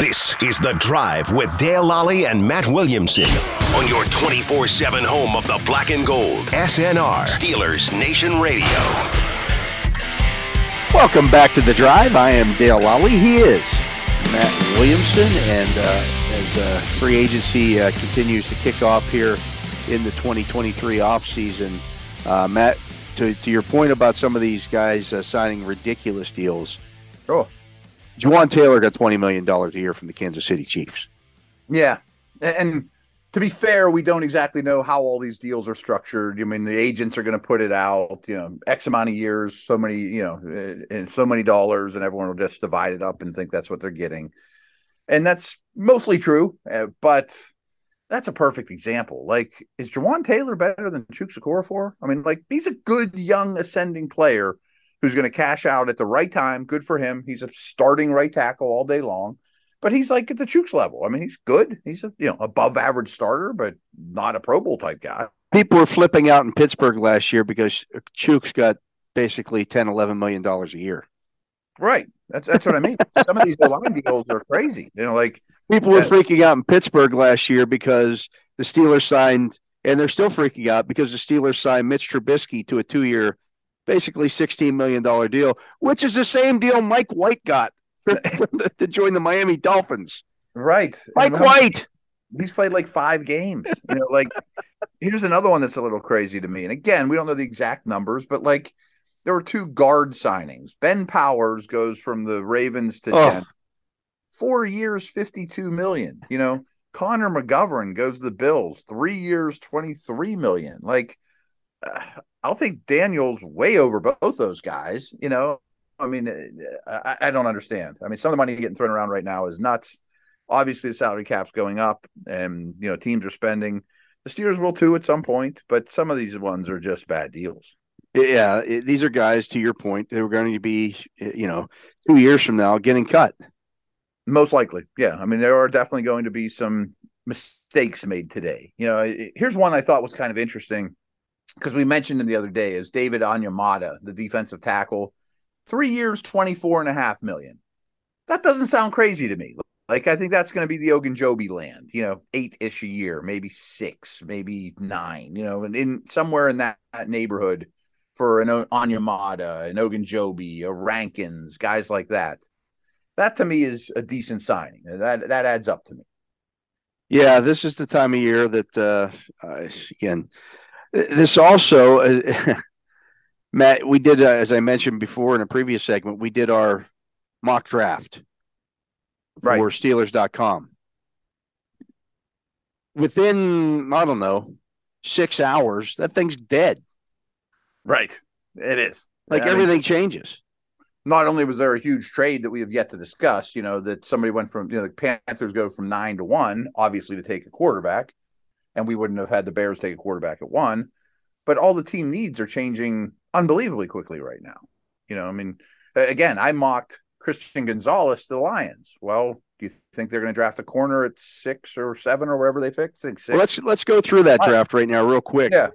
This is The Drive with Dale Lolley and Matt Williamson on your 24 7 home of the black and gold. SNR, Steelers Nation Radio. Welcome back to The Drive. I am Dale Lolley. He is Matt Williamson. And uh, as uh, free agency uh, continues to kick off here in the 2023 offseason, uh, Matt, to, to your point about some of these guys uh, signing ridiculous deals. Oh, Jawaan Taylor got $20 million a year from the Kansas City Chiefs. Yeah. And to be fair, we don't exactly know how all these deals are structured. I mean, the agents are going to put it out, you know, X amount of years, so many, you know, and so many dollars, and everyone will just divide it up and think that's what they're getting. And that's mostly true, uh, but that's a perfect example. Like, is Jawaan Taylor better than Chuks Okorafor? I mean, like, he's a good young ascending player who's going to cash out at the right time. Good for him. He's a starting right tackle all day long, but he's like at the Chuks level. I mean, he's good. He's a you know above average starter, but not a Pro Bowl type guy. People were flipping out in Pittsburgh last year because Chuks got basically 10, 11 million dollars a year. Right. That's that's what I mean. Some of these line deals are crazy. You know, like people were freaking out in Pittsburgh last year because the Steelers signed, and they're still freaking out because the Steelers signed Mitch Trubisky to a two-year basically $16 million deal, which is the same deal Mike White got for, for the, to join the Miami Dolphins. Right. Mike and White. He's played like five games. You know, like here's another one that's a little crazy to me. And again, we don't know the exact numbers, but like there were two guard signings. Ben Powers goes from the Ravens to oh. Four years, 52 million. You know, Connor McGovern goes to the Bills, three years, 23 million. Like, I'll think Daniels way over both those guys. You know, I mean, uh, I, I, don't understand. I mean, some of the money getting thrown around right now is nuts. Obviously, the salary cap's going up, and you know teams are spending. The Steelers will too at some point, but some of these ones are just bad deals. Yeah, it, these are guys. To your point, they were going to be, you know, two years from now getting cut. Most likely, yeah. I mean, there are definitely going to be some mistakes made today. You know, here's one I thought was kind of interesting because we mentioned him the other day is David Onyemata, the defensive tackle, three years, 24 and a half million. That doesn't sound crazy to me. Like, I think that's going to be the Ogunjobi land, you know, eight ish a year, maybe six, maybe nine, you know, and in somewhere in that, that neighborhood for an Onyemata, an Ogunjobi, a Rankins, guys like that. That to me is a decent signing. That that adds up to me. Yeah, this is the time of year that uh, uh again this also, uh, Matt, we did, uh, as I mentioned before in a previous segment, we did our mock draft for right. Steelers.com. Within, I don't know, six hours, that thing's dead. Right. It is. Like I everything mean, changes. Not only was there a huge trade that we have yet to discuss, you know, that somebody went from, you know, the Panthers go from nine to one, obviously to take a quarterback and we wouldn't have had the Bears take a quarterback at one. But all the team needs are changing unbelievably quickly right now. You know, I mean, again, I mocked Christian Gonzalez to the Lions. Well, do you think they're going to draft a corner at six or seven or wherever they pick? I think six. Well, let's let's go through that draft right now, real quick. Yeah.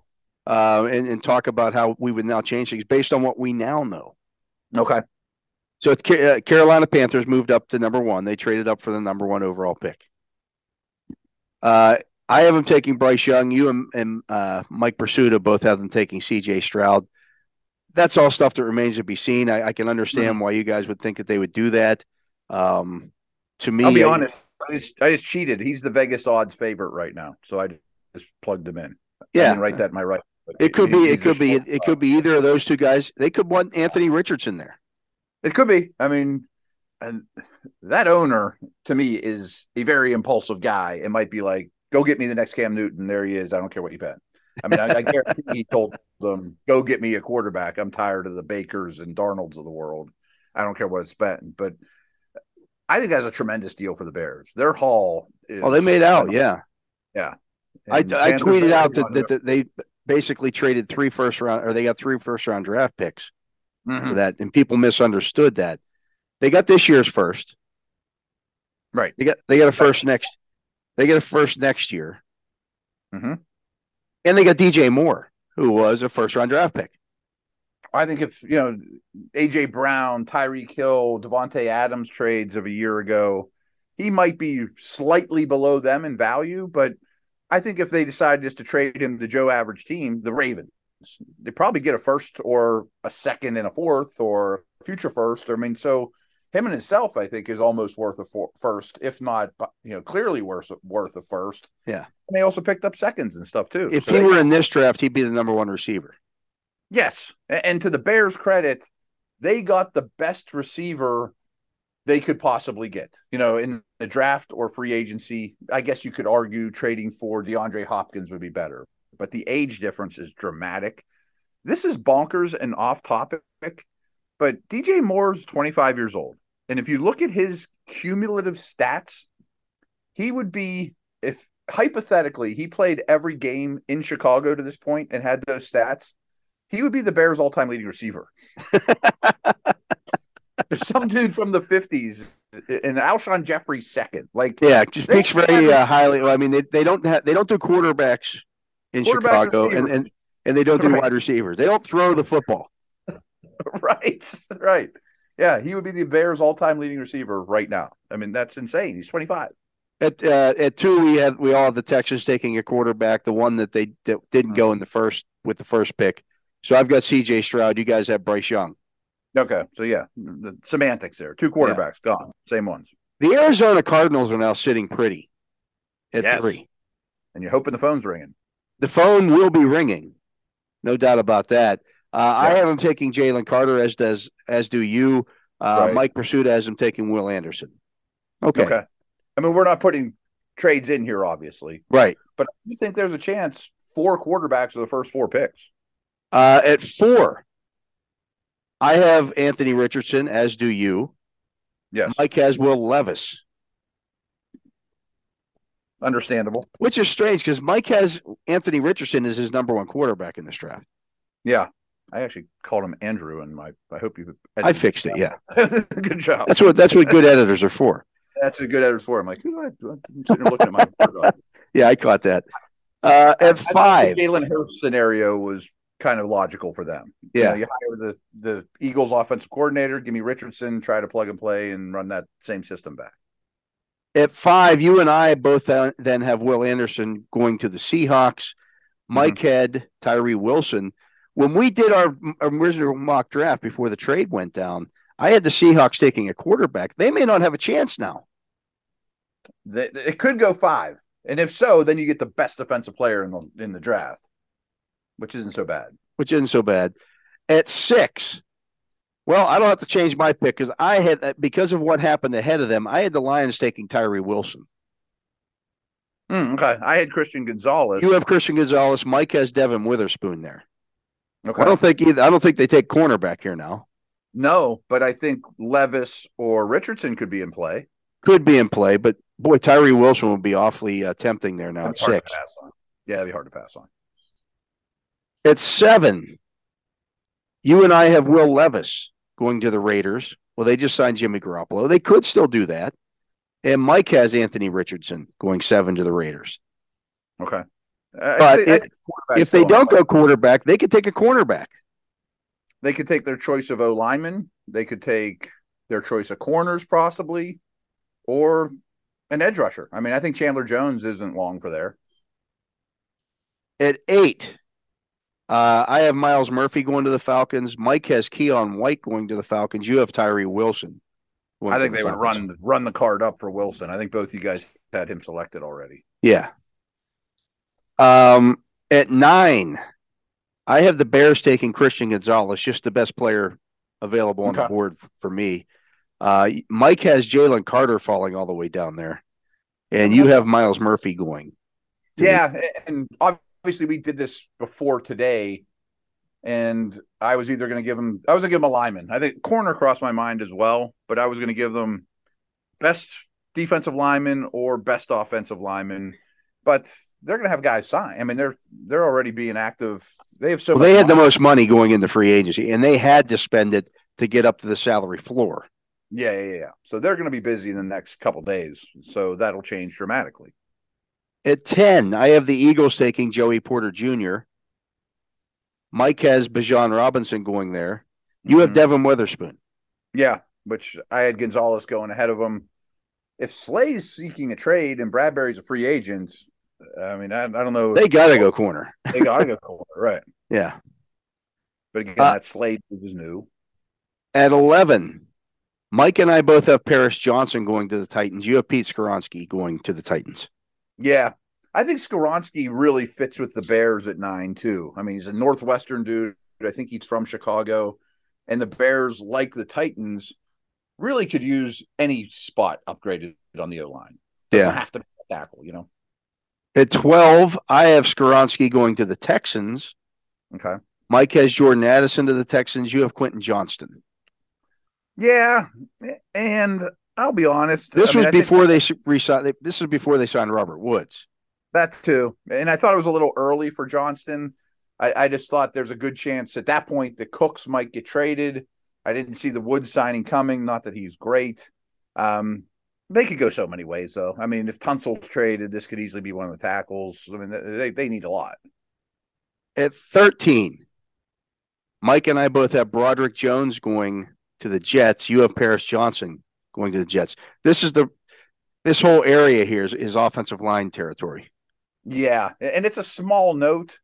Uh, and, and talk about how we would now change things based on what we now know. Okay. So uh, Carolina Panthers moved up to number one. They traded up for the number one overall pick. Uh, I have them taking Bryce Young. You and, and uh, Mike Prisuta both have them taking C.J. Stroud. That's all stuff that remains to be seen. I, I can understand mm-hmm. why you guys would think that they would do that. Um, to me, I'll be I, honest. I just, I just cheated. He's the Vegas odds favorite right now, so I just plugged him in. Yeah, write that in my right. It could be. It could be. It, it could be either of those two guys. They could want Anthony Richardson there. It could be. I mean, and that owner to me is a very impulsive guy. It might be like, go get me the next Cam Newton. There he is. I don't care what you bet. I mean, I, I guarantee he told them, go get me a quarterback. I'm tired of the Bakers and Darnolds of the world. I don't care what it's spent. But I think that's a tremendous deal for the Bears. Their haul is. Oh, they made out. Yeah. Yeah. I, I tweeted out that, that, that, they basically traded three first round, or they got three first round draft picks mm-hmm. for that. And people misunderstood that. They got this year's first. Right. They got they got a first next they get a first next year. Mm-hmm. And they got DJ Moore, who was a first round draft pick. I think if, you know, AJ Brown, Tyreek Hill, Davante Adams trades of a year ago, he might be slightly below them in value, but I think if they decide just to trade him to Joe average team, the Ravens, they probably get a first or a second and a fourth or future first. I mean, so him and himself, I think, is almost worth a first, if not, you know, clearly worth worth a first. Yeah, and they also picked up seconds and stuff too. If so he they, were in this draft, he'd be the number one receiver. Yes, and to the Bears' credit, they got the best receiver they could possibly get. You know, in the draft or free agency, I guess you could argue trading for DeAndre Hopkins would be better, but the age difference is dramatic. This is bonkers and off topic, but DJ Moore's 25 years old. And if you look at his cumulative stats, he would be if hypothetically he played every game in Chicago to this point and had those stats, he would be the Bears' all-time leading receiver. There's some dude from the 50s and Alshon Jeffery second. Like yeah, just speaks very uh, highly. Well, I mean, they, they don't have they don't do quarterbacks in quarterbacks Chicago, and, and and they don't do right. wide receivers. They don't throw the football. right, right. Yeah, he would be the Bears' all-time leading receiver right now. I mean, that's insane. He's 25. At uh, at two, we had we all have the Texans taking a quarterback, the one that they that didn't mm-hmm. go in the first with the first pick. So I've got C.J. Stroud. You guys have Bryce Young. Okay, so yeah, the semantics there. Two quarterbacks yeah. gone, same ones. The Arizona Cardinals are now sitting pretty at yes. three, and you're hoping the phone's ringing. The phone will be ringing, no doubt about that. Uh, yeah. I have him taking Jalen Carter, as does as do you. Uh, right. Mike Prisuta has him taking Will Anderson. Okay. Okay. I mean, we're not putting trades in here, obviously. Right. But you think there's a chance four quarterbacks are the first four picks? Uh, at four, I have Anthony Richardson, as do you. Yes. Mike has Will Levis. Understandable. Which is strange because Mike has Anthony Richardson as his number one quarterback in this draft. Yeah. I actually called him Andrew, and my I hope you. I fixed it. Yeah, good job. That's what that's what good editors are for. That's a good editor for. I'm like, who do I? I'm sitting looking at my. yeah, I caught that. Uh, at five, Jalen Hurts scenario was kind of logical for them. Yeah, you, know, you hire the the Eagles offensive coordinator, give me Richardson, try to plug and play and run that same system back. At five, you and I both then have Will Anderson going to the Seahawks. Mike mm-hmm. had Tyree Wilson. When we did our original mock draft before the trade went down, I had the Seahawks taking a quarterback. They may not have a chance now. It could go five, and if so, then you get the best defensive player in the in the draft which isn't so bad. Which isn't so bad. At six, well, I don't have to change my pick because I had uh, because of what happened ahead of them. I had the Lions taking Tyree Wilson. Mm, okay, I had Christian Gonzalez. You have Christian Gonzalez. Mike has Devon Witherspoon there. Okay, I don't think either. I don't think they take cornerback here now. No, but I think Levis or Richardson could be in play. Could be in play, but boy, Tyree Wilson would be awfully uh, tempting there now That's at six. Yeah, it'd be hard to pass on. At seven, you and I have Will Levis going to the Raiders. Well, they just signed Jimmy Garoppolo. They could still do that. And Mike has Anthony Richardson going seven to the Raiders. Okay. Uh, but if, if they don't go quarterback, they could take a cornerback. They could take their choice of O lineman. They could take their choice of corners, possibly, or an edge rusher. I mean, I think Chandler Jones isn't long for there. At eight, uh, I have Myles Murphy going to the Falcons. Mike has Keion White going to the Falcons. You have Tyree Wilson. I think the they Falcons. would run run the card up for Wilson. I think both you guys had him selected already. Yeah. Um, at nine, I have the Bears taking Christian Gonzalez, just the best player available on okay. the board for me. Uh, Mike has Jalen Carter falling all the way down there, and you have Myles Murphy going. Yeah, and obviously we did this before today, and I was either going to give him, I was going to give him a lineman. I think corner crossed my mind as well, but I was going to give them best defensive lineman or best offensive lineman. But they're going to have guys sign. I mean, they're they're already being active. They have so. Well, they had money. the most money going into free agency, and they had to spend it to get up to the salary floor. Yeah, yeah, yeah. So they're going to be busy in the next couple days. So that'll change dramatically. At 10, I have the Eagles taking Joey Porter Jr. Mike has Bijan Robinson going there. You mm-hmm. have Devon Witherspoon. Yeah, which I had Gonzalez going ahead of him. if Slay's seeking a trade and Bradberry's a free agent, I mean, I, I don't know. They got to go corner. they got to go corner, right? Yeah. But again, Uh, that Slade was new. At 11, Mike and I both have Paris Johnson going to the Titans. You have Pete Skoronski going to the Titans. Yeah. I think Skoronski really fits with the Bears at nine, too. I mean, he's a Northwestern dude. I think he's from Chicago. And the Bears, like the Titans, really could use any spot upgraded on the O line. Doesn't Yeah. have to tackle, you know? At 12, I have Skoronski going to the Texans. Okay. Mike has Jordan Addison to the Texans. You have Quentin Johnston. Yeah. And I'll be honest. This I mean, was think before they re-signed. This was before they signed Robert Woods. That's too. And I thought it was a little early for Johnston. I, I just thought there's a good chance at that point the Cooks might get traded. I didn't see the Woods signing coming. Not that he's great. Um, they could go so many ways, though. I mean, if Tunsil's traded, this could easily be one of the tackles. I mean, they, they need a lot. At 13, Mike and I both have Broderick Jones going to the Jets. You have Paris Johnson going to the Jets. This is the this whole area here is, is offensive line territory. Yeah. And it's a small note,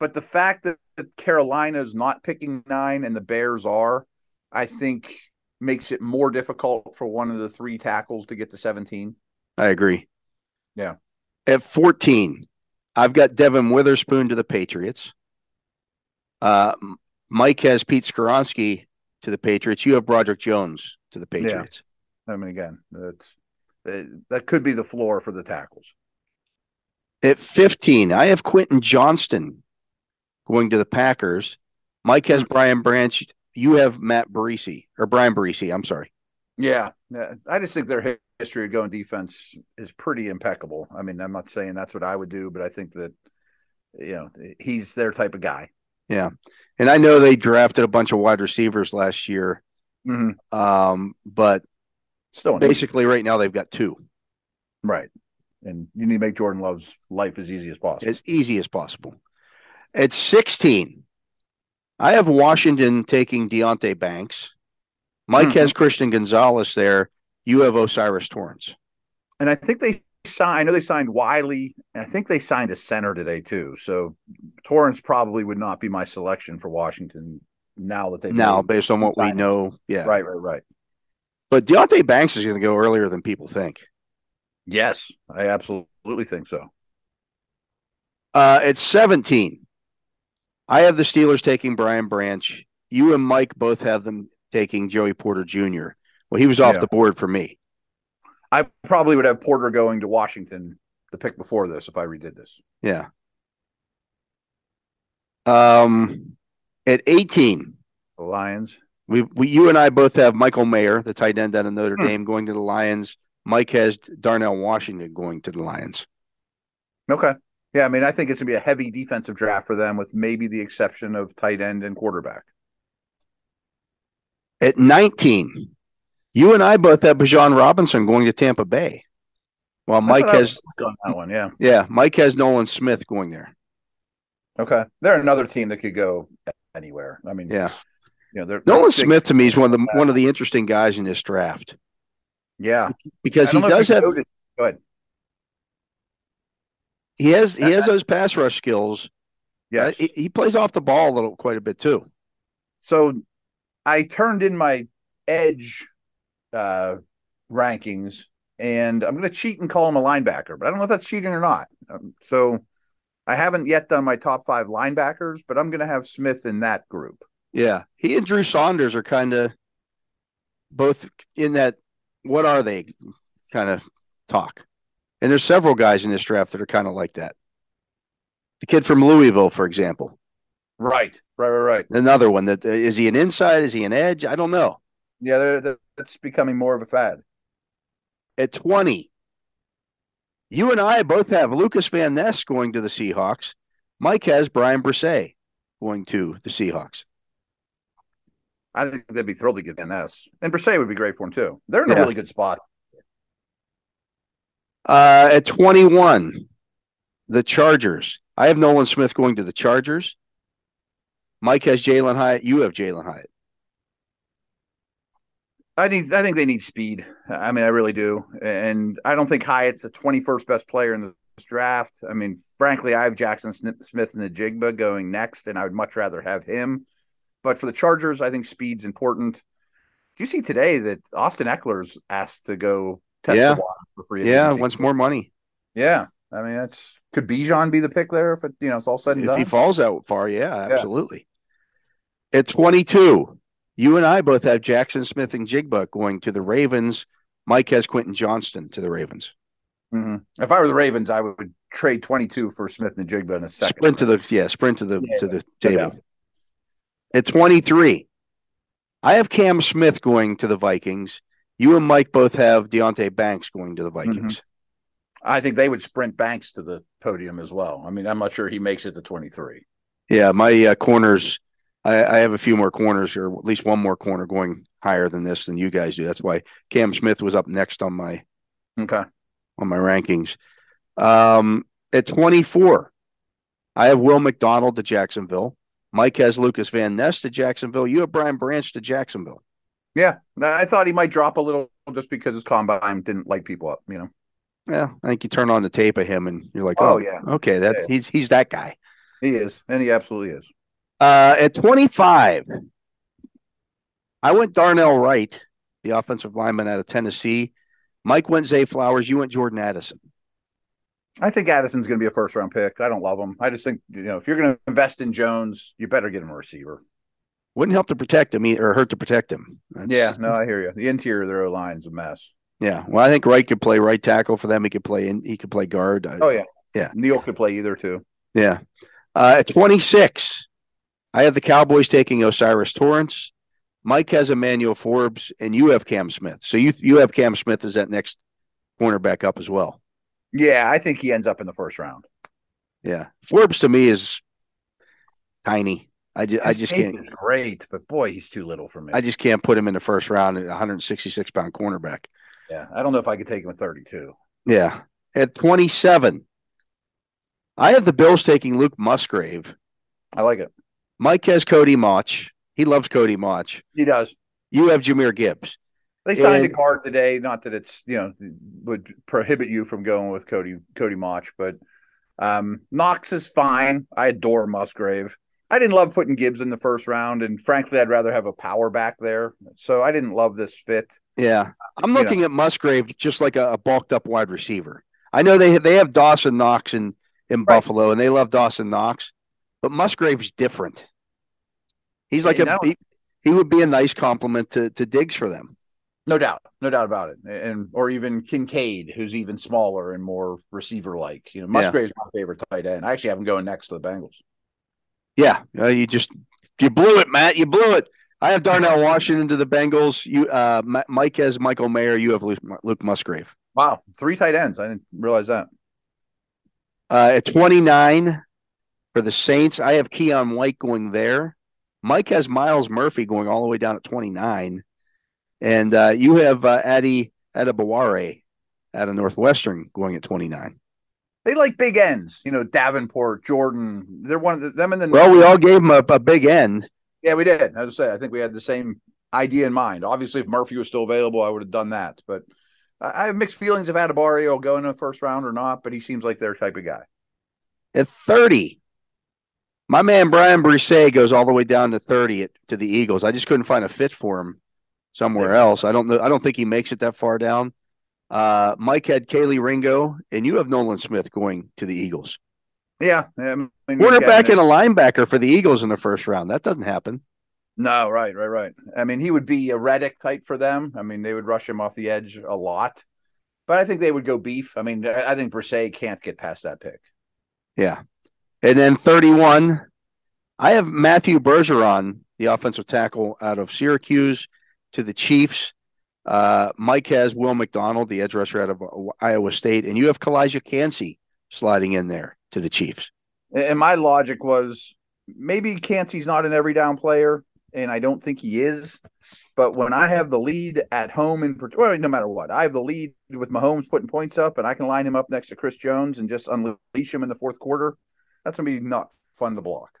but the fact that, that Carolina's not picking nine and the Bears are, I think makes it more difficult for one of the three tackles to get to 17. I agree. Yeah. At 14, I've got Devon Witherspoon to the Patriots. Uh, Mike has Pete Skoronski to the Patriots. You have Broderick Jones to the Patriots. I mean, again, that's uh, that could be the floor for the tackles. At 15, I have Quentin Johnston going to the Packers. Mike has Brian Branch. You have Matt Barisi or Brian Barisi. I'm sorry. Yeah. I just think their history of going defense is pretty impeccable. I mean, I'm not saying that's what I would do, but I think that you know he's their type of guy. Yeah. And I know they drafted a bunch of wide receivers last year. Mm-hmm. Um, but Still, basically right now they've got two right. And you need to make Jordan Love's life as easy as possible. as easy as possible. At 16, I have Washington taking Deonte Banks. Mike Mhm. has Christian Gonzalez there. You have O'Cyrus Torrence. and I think they signed. I know they signed Wylie, and I think they signed a center today too. So Torrence probably would not be my selection for Washington now that they Now, based on what we know, yeah. Right, right, right. But Deonte Banks is going to go earlier than people think. Yes, I absolutely think so. Uh, at 17, I have the Steelers taking Brian Branch. You and Mike both have them taking Joey Porter Jr. Well, he was off Yeah. the board for me. I probably would have Porter going to Washington the pick before this if I redid this. Yeah. Um, at 18, The Lions. we, we you and I both have Michael Mayer, the tight end out of Notre Hmm. Dame, going to the Lions. Mike has Darnell Washington going to the Lions. Okay. Yeah, I mean, I think it's gonna be a heavy defensive draft for them, with maybe the exception of tight end and quarterback. At 19, you and I both have Bijan Robinson going to Tampa Bay. Well, Mike has, on that one. Yeah. yeah, Mike has Nolan Smith going there. Okay. They're another team that could go anywhere. I mean, Yeah. you know, they're Nolan they're Smith to me is one of the one of the interesting guys in this draft Yeah, because he don't know if does have noticed- Go ahead. He has he has those pass rush skills. Yes. Uh, he, he plays off the ball a little quite a bit too. so I turned in my edge uh, rankings, and I'm going to cheat and call him a linebacker, but I don't know if that's cheating or not. Um, so I haven't yet done my top five linebackers, but I'm going to have Smith in that group. Yeah, he and Drew Sanders are kind of both in that. What are they? Kind of talk. And there's several guys in this draft that are kind of like that. The kid from Louisville, for example, Right, right, right, right. another one that uh, is he an inside? Is he an edge? I don't know. Yeah, they're, they're, that's becoming more of a fad. At 20, you and I both have Lucas Van Ness going to the Seahawks. Mike has Bryan Bresee going to the Seahawks. I think they'd be thrilled to get Van Ness, and Bresee would be great for him too. They're in a really good spot. Uh, at 21, the Chargers. I have Nolan Smith going to the Chargers. Mike has Jalin Hyatt. You have Jalin Hyatt. I need. I think they need speed. I mean, I really do, and I don't think Hyatt's the twenty first best player in this draft. I mean, frankly, I have Jaxon Smith-Njigba going next, and I would much rather have him. But for the Chargers, I think speed's important. Do you see today that Austin Ekeler's asked to go test Yeah. the water for free Yeah, agency? wants more money. Yeah, I mean, that's could Bijan be the pick there if it, you know it's all said and If done. he falls out far, yeah, absolutely. At 22, you and I both have Jaxon Smith-Njigba going to the Ravens. Mike has Quentin Johnston to the Ravens. Mhm. If I were the Ravens, I would trade twenty two for Smith-Njigba in a second. Sprint to the yeah, sprint to the Yeah, to the table. doubt. At 23, I have Cam Smith going to the Vikings. You and Mike both have Deonte Banks going to the Mm-hmm. Vikings. I think they would sprint Banks to the podium as well. I mean, I'm not sure he makes it to 23. Yeah, my uh, corners. I, I have a few more corners, or at least one more corner going higher than this than you guys do. That's why Cam Smith was up next on my Okay. on my rankings. Um, at 24, I have Will McDonald to Jacksonville. Mike has Lucas Van Ness to Jacksonville. You have Brian Branch to Jacksonville. Yeah, I thought he might drop a little just because his combine didn't light people up. You know. Yeah, I think you turn on the tape of him and you're like, Oh, oh, yeah. okay, that Yeah. he's he's that guy. He is, and he absolutely is. Uh, at 25, I went Darnell Wright, the offensive lineman out of Tennessee. Mike went Zay Flowers. You went Jordan Addison. I think Addison's going to be a first round pick. I don't love him. I just think you know if you're going to invest in Jones, you better get him a receiver. Wouldn't help to protect him or hurt to protect him. That's- Yeah, no, I hear you. The interior of their line's a mess. Yeah, well, I think Wright could play right tackle for them. He could play and He could play guard. Oh yeah, Yeah. Neil could play either too. yeah. Uh, at 26, I have the Cowboys taking O'Cyrus Torrence. Mike has Emmanuel Forbes, and you have Cam Smith. So you you have Cam Smith as that next cornerback up as well. Yeah, I think he ends up in the first round. Yeah, Forbes to me is tiny. I just I just can't great, but boy, he's too little for me. I just can't put him in the first round at 166 pound cornerback. yeah, I don't know if I could take him at 32. Yeah. At 27, I have the Bills taking Luke Musgrave. I like it. Mike has Cody Mauch. He loves Cody Mauch. He does. You have Jahmyr Gibbs. They signed And- a guard today. Not that it's you know would prohibit you from going with Cody Cody Mauch, but um, Knox is fine. I adore Musgrave. I didn't love putting Gibbs in the first round, and frankly, I'd rather have a power back there. So I didn't love this fit. Yeah. I'm You looking at Musgrave just like a, a bulked up wide receiver. I know they they have Dawson Knox in, in Buffalo and they love Dawson Knox, but Musgrave's different. He's like Yeah, a he, he would be a nice compliment to, to Diggs for them. No doubt, no doubt about it. And or even Kincaid, who's even smaller and more receiver like. You know, Musgrave's my favorite tight end. I actually have him going next to the Bengals. Yeah, uh, you just you blew it, Matt. You blew it. I have Darnell Washington to the Bengals. You, uh, Mike has Michael Mayer. You have Luke, Luke Musgrave. Wow, three tight ends. I didn't realize that. Uh, at 29 for the Saints, I have Keion White going there. Mike has Myles Murphy going all the way down at 29. And uh, you have uh, Adi Adebawore out of Northwestern going at 29. They like big ends. You know, Davenport, Jordan. They're one of the, them and the. Well, we all gave him a, a big end. Yeah, we did. I say, I think we had the same idea in mind. Obviously, if Murphy was still available, I would have done that. But I I have mixed feelings of Adebawore going in the first round or not. But he seems like their type of guy. At 30, my man Bryan Bresee goes all the way down to 30 at, to the Eagles. I just couldn't find a fit for him somewhere else. I don't know. I don't think he makes it that far down. Uh, Mike had Kelee Ringo, and you have Nolan Smith going to the Eagles. Yeah, I mean, Quarterback and a linebacker for the Eagles in the first round. That doesn't happen. No, right, right, right. I mean, he would be a Reddick type for them. I mean, they would rush him off the edge a lot. But I think they would go beef. I mean, I think Bresee can't get past that pick. Yeah. And then 31, I have Matthew Bergeron, the offensive tackle out of Syracuse, to the Chiefs. Uh, Mike has Will McDonald, the edge rusher out of Iowa State, and you have Calijah Kancey sliding in there to the Chiefs. And my logic was maybe Kancey's not an every down player, and I don't think he is. But when I have the lead at home, in well, no matter what, I have the lead with Mahomes putting points up, and I can line him up next to Chris Jones and just unleash him in the fourth quarter. That's gonna be not fun to block.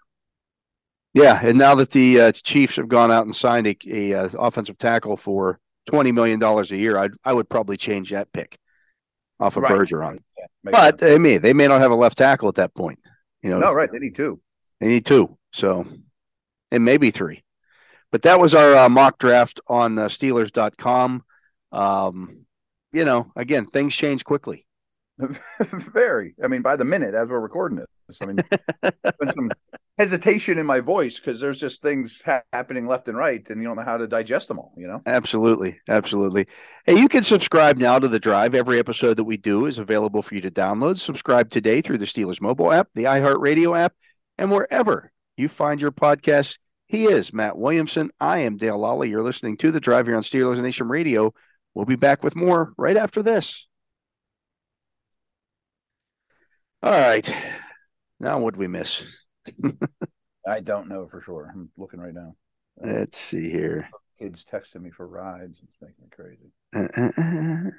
Yeah, and now that the uh, Chiefs have gone out and signed a, a uh, offensive tackle for twenty million dollars a year, I'd I would probably change that pick off of Right. Bergeron. Yeah, But sense. they may they may not have a left tackle at that point. You know, no, right. They need two. they need two, so and maybe three. But that was our uh, mock draft on uh, Steelers.com. Um, you know, again, things change quickly. Very. I mean, by the minute as we're recording it. I mean, some hesitation in my voice because there's just things ha- happening left and right, and you don't know how to digest them all. You know. Absolutely. Absolutely. Hey, you can subscribe now to The Drive. Every episode that we do is available for you to download. Subscribe today through the Steelers mobile app, the iHeartRadio app, and wherever you find your podcasts. He is Matt Williamson. I am Dale Lolley. You're listening to The Drive here on Steelers Nation Radio. We'll be back with more right after this. All right. Now, what we miss? I don't know for sure. I'm looking right now. Uh, Let's see here. Kids texting me for rides. It's making me crazy. Uh, uh, uh.